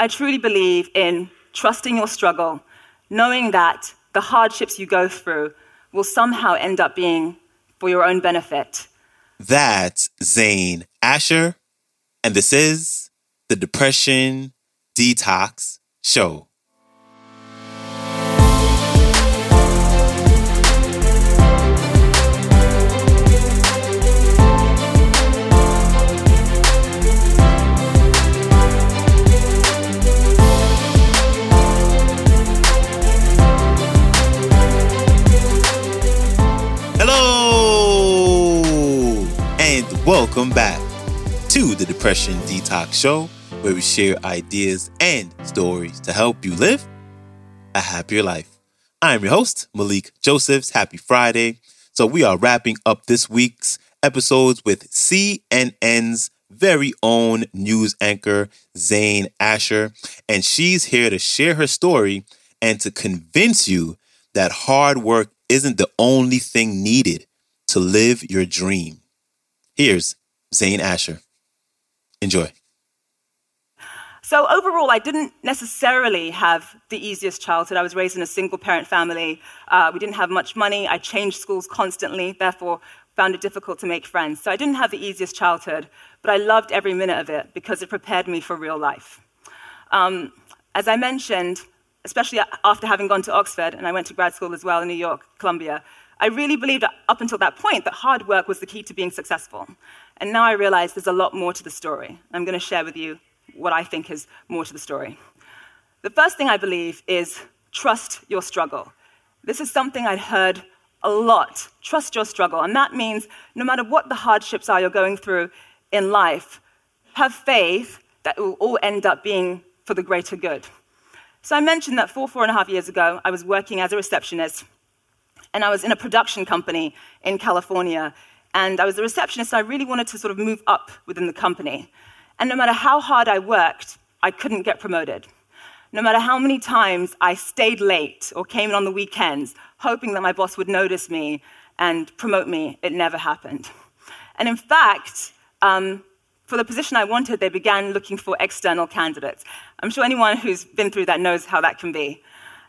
I truly believe in trusting your struggle, knowing that the hardships you go through will somehow end up being for your own benefit. That's Zain Asher, and this is the Depression Detox Show. Welcome back to the Depression Detox Show, where we share ideas and stories to help you live a happier life. I'm your host, Malikee Josephs. Happy Friday. So, we are wrapping up this week's episodes with CNN's very own news anchor, Zain Asher, and she's here to share her story and to convince you that hard work isn't the only thing needed to live your dream. Here's Zain Asher. Enjoy. So, overall, I didn't necessarily have the easiest childhood. I was raised in a single parent family. Uh, we didn't have much money. I changed schools constantly, therefore, found it difficult to make friends. So, I didn't have the easiest childhood, but I loved every minute of it because it prepared me for real life. Um, as I mentioned, especially after having gone to Oxford, and I went to grad school as well in New York, Columbia, I really believed up until that point that hard work was the key to being successful. And now I realize there's a lot more to the story. I'm going to share with you what I think is more to the story. The first thing I believe is trust your struggle. This is something I'd heard a lot. Trust your struggle. And that means no matter what the hardships are you're going through in life, have faith that it will all end up being for the greater good. So I mentioned that four, four and a half years ago, I was working as a receptionist and I was in a production company in California. And I was a receptionist, and I really wanted to sort of move up within the company. And no matter how hard I worked, I couldn't get promoted. No matter how many times I stayed late or came in on the weekends, hoping that my boss would notice me and promote me, it never happened. And in fact, um, for the position I wanted, they began looking for external candidates. I'm sure anyone who's been through that knows how that can be.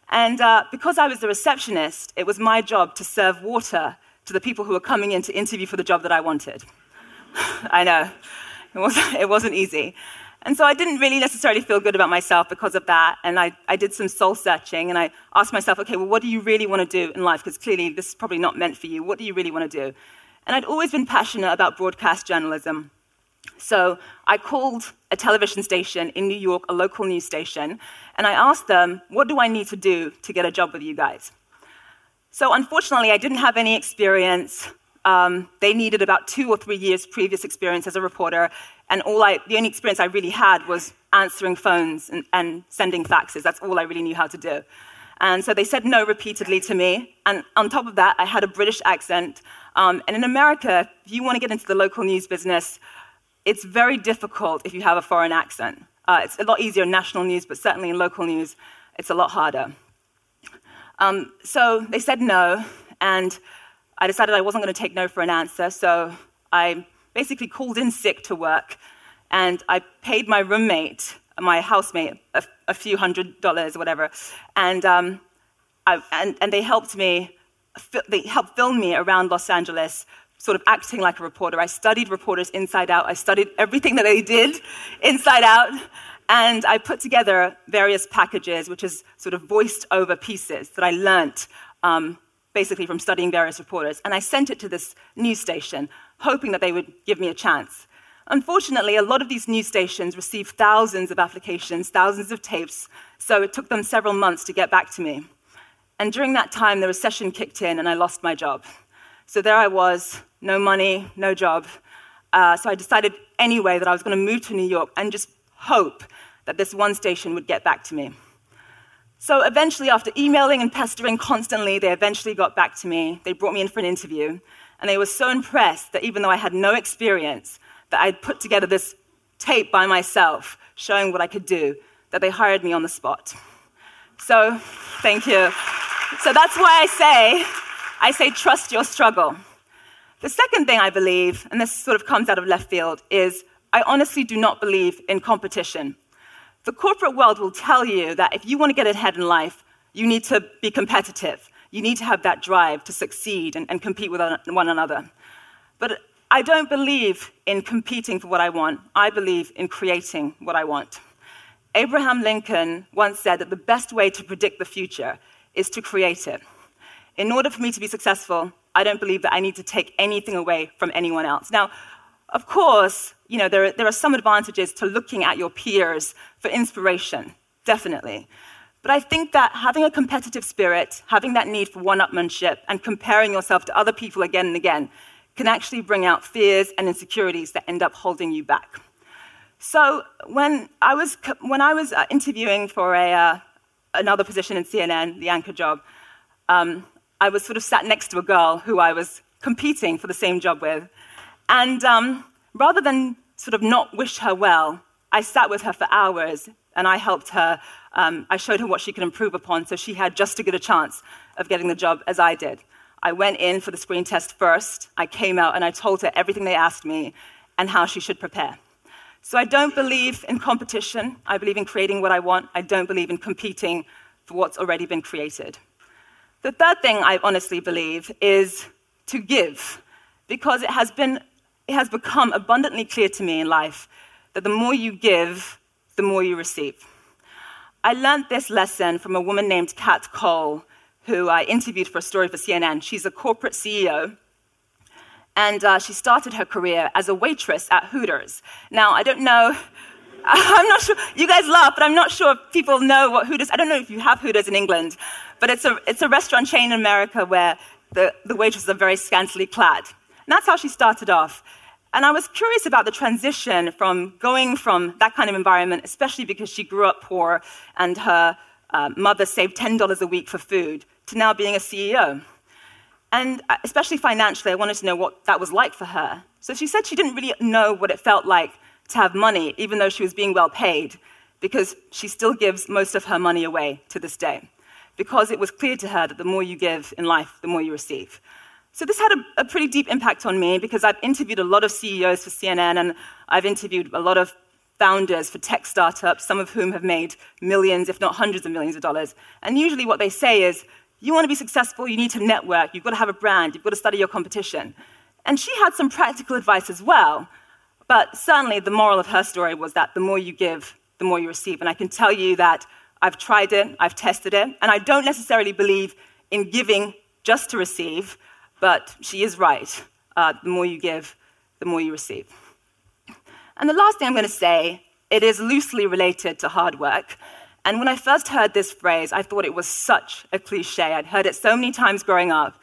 And uh, because I was the receptionist, it was my job to serve water to the people who were coming in to interview for the job that I wanted. I know, it wasn't, it wasn't easy. And so I didn't really necessarily feel good about myself because of that. And I, I did some soul searching and I asked myself, okay, well, what do you really want to do in life? Because clearly this is probably not meant for you. What do you really want to do? And I'd always been passionate about broadcast journalism. So I called a television station in New York, a local news station, and I asked them, what do I need to do to get a job with you guys? So unfortunately, I didn't have any experience. Um, they needed about two or three years previous experience as a reporter, and all I, the only experience I really had was answering phones and, and sending faxes. That's all I really knew how to do. And so they said no repeatedly to me. And on top of that, I had a British accent. Um, and in America, if you want to get into the local news business, it's very difficult if you have a foreign accent. Uh, it's a lot easier in national news, but certainly in local news, it's a lot harder. Um, so they said no, and I decided I wasn't going to take no for an answer, so I basically called in sick to work, and I paid my roommate, my housemate, a, a few hundred dollars or whatever, and, um, I, and, and they helped me, they helped film me around Los Angeles sort of acting like a reporter. I studied reporters inside out. I studied everything that they did inside out. And I put together various packages, which is sort of voiced over pieces that I learnt um, basically from studying various reporters. And I sent it to this news station, hoping that they would give me a chance. Unfortunately, a lot of these news stations receive thousands of applications, thousands of tapes, so it took them several months to get back to me. And during that time, the recession kicked in and I lost my job. So there I was, no money, no job. Uh, so I decided anyway that I was going to move to New York and just hope that this one station would get back to me. So eventually, after emailing and pestering constantly, they eventually got back to me. They brought me in for an interview, and they were so impressed that even though I had no experience, that I'd put together this tape by myself showing what I could do, that they hired me on the spot. So, thank you. So that's why I say I say, trust your struggle. The second thing I believe, and this sort of comes out of left field, is I honestly do not believe in competition. The corporate world will tell you that if you want to get ahead in life, you need to be competitive. You need to have that drive to succeed and, and compete with one another. But I don't believe in competing for what I want. I believe in creating what I want. Abraham Lincoln once said that the best way to predict the future is to create it. In order for me to be successful, I don't believe that I need to take anything away from anyone else. Now, of course, you know, there, there are some advantages to looking at your peers for inspiration, definitely. But I think that having a competitive spirit, having that need for one upmanship, and comparing yourself to other people again and again can actually bring out fears and insecurities that end up holding you back. So when I was, when I was uh, interviewing for a, uh, another position in CNN, the anchor job, um, I was sort of sat next to a girl who I was competing for the same job with. And um, rather than sort of not wish her well, I sat with her for hours and I helped her. Um, I showed her what she could improve upon so she had just as good a chance of getting the job as I did. I went in for the screen test first. I came out and I told her everything they asked me and how she should prepare. So I don't believe in competition. I believe in creating what I want. I don't believe in competing for what's already been created. The third thing I honestly believe is to give, because it has, been, it has become abundantly clear to me in life that the more you give, the more you receive. I learned this lesson from a woman named Kat Cole, who I interviewed for a story for CNN. She's a corporate CEO, and uh, she started her career as a waitress at Hooters. Now, I don't know I'm not sure. You guys laugh, but I'm not sure if people know what Hooters. I don't know if you have Hooters in England, but it's a it's a restaurant chain in America where the, the waitresses are very scantily clad. And that's how she started off. And I was curious about the transition from going from that kind of environment, especially because she grew up poor and her uh, mother saved $10 a week for food, to now being a CEO. And uh, especially financially, I wanted to know what that was like for her. So she said she didn't really know what it felt like to have money, even though she was being well paid, because she still gives most of her money away to this day. Because it was clear to her that the more you give in life, the more you receive. So this had a, a pretty deep impact on me because I've interviewed a lot of CEOs for CNN and I've interviewed a lot of founders for tech startups, some of whom have made millions, if not hundreds of millions of dollars. And usually what they say is, you want to be successful, you need to network, you've got to have a brand, you've got to study your competition. And she had some practical advice as well. But certainly, the moral of her story was that the more you give, the more you receive. And I can tell you that I've tried it, I've tested it, and I don't necessarily believe in giving just to receive, but she is right. Uh, the more you give, the more you receive. And the last thing I'm going to say, it is loosely related to hard work. And when I first heard this phrase, I thought it was such a cliche. I'd heard it so many times growing up.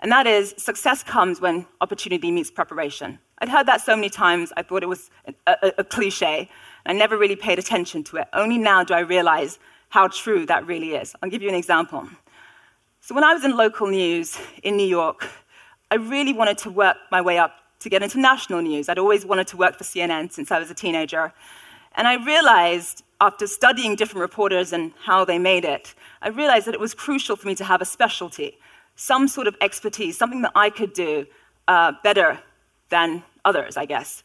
And that is success comes when opportunity meets preparation. I'd heard that so many times, I thought it was a, a, a cliche. I never really paid attention to it. Only now do I realize how true that really is. I'll give you an example. So, when I was in local news in New York, I really wanted to work my way up to get into national news. I'd always wanted to work for CNN since I was a teenager. And I realized, after studying different reporters and how they made it, I realized that it was crucial for me to have a specialty, some sort of expertise, something that I could do uh, better than others, I guess.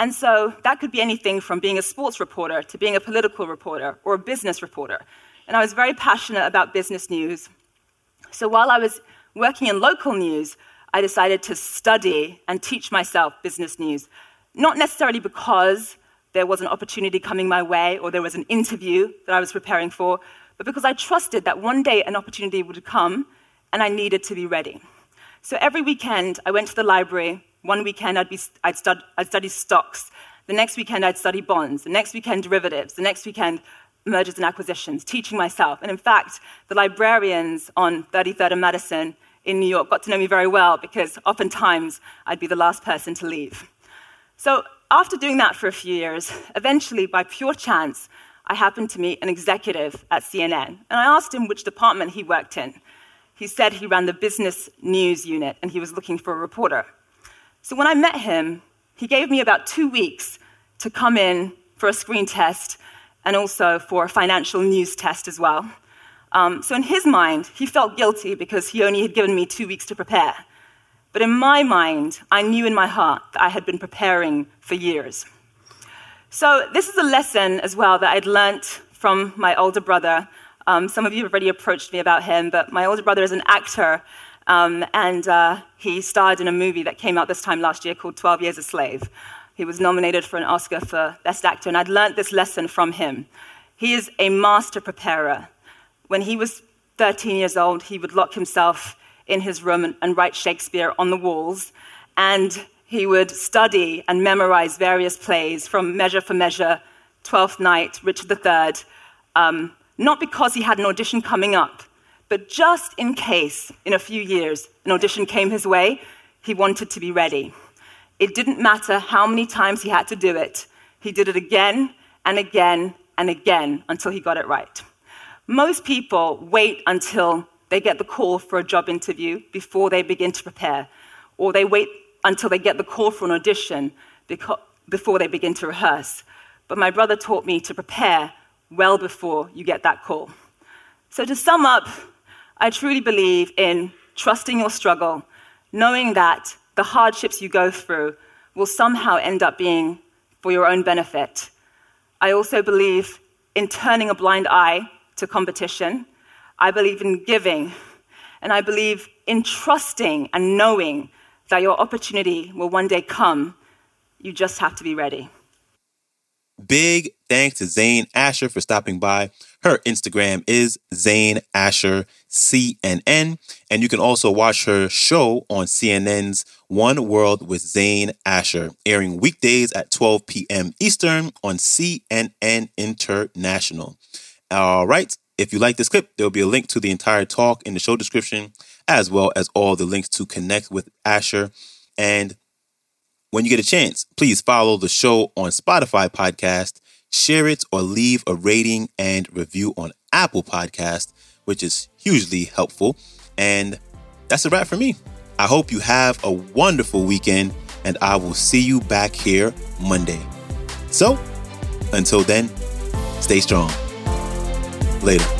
And so that could be anything from being a sports reporter to being a political reporter or a business reporter. And I was very passionate about business news. So while I was working in local news, I decided to study and teach myself business news. Not necessarily because there was an opportunity coming my way or there was an interview that I was preparing for, but because I trusted that one day an opportunity would come and I needed to be ready. So every weekend, I went to the library one weekend, I'd, be, I'd, stud, I'd study stocks. The next weekend, I'd study bonds. The next weekend, derivatives. The next weekend, mergers and acquisitions, teaching myself. And in fact, the librarians on 33rd and Madison in New York got to know me very well because oftentimes I'd be the last person to leave. So after doing that for a few years, eventually, by pure chance, I happened to meet an executive at CNN. And I asked him which department he worked in. He said he ran the business news unit and he was looking for a reporter. So when I met him, he gave me about two weeks to come in for a screen test and also for a financial news test as well. Um, so in his mind, he felt guilty because he only had given me two weeks to prepare. But in my mind, I knew in my heart that I had been preparing for years. So, this is a lesson as well that I'd learnt from my older brother. Um, some of you have already approached me about him, but my older brother is an actor, um, and uh, he starred in a movie that came out this time last year called 12 Years a Slave. He was nominated for an Oscar for Best Actor, and I'd learned this lesson from him. He is a master preparer. When he was 13 years old, he would lock himself in his room and, and write Shakespeare on the walls, and he would study and memorize various plays from Measure for Measure, Twelfth Night, Richard III, um, not because he had an audition coming up, but just in case in a few years an audition came his way, he wanted to be ready. It didn't matter how many times he had to do it, he did it again and again and again until he got it right. Most people wait until they get the call for a job interview before they begin to prepare, or they wait until they get the call for an audition before they begin to rehearse. But my brother taught me to prepare well before you get that call. So, to sum up, I truly believe in trusting your struggle, knowing that the hardships you go through will somehow end up being for your own benefit. I also believe in turning a blind eye to competition. I believe in giving. And I believe in trusting and knowing that your opportunity will one day come. You just have to be ready. Big thanks to Zain Asher for stopping by. Her Instagram is Zain Asher CNN, and you can also watch her show on CNN's One World with Zain Asher, airing weekdays at 12 p.m. Eastern on CNN International. All right, if you like this clip, there will be a link to the entire talk in the show description as well as all the links to connect with Asher. And when you get a chance, please follow the show on Spotify podcast, share it, or leave a rating and review on Apple Podcast, which is hugely helpful. And that's a wrap for me. I hope you have a wonderful weekend, and I will see you back here Monday. So, until then, stay strong. Later.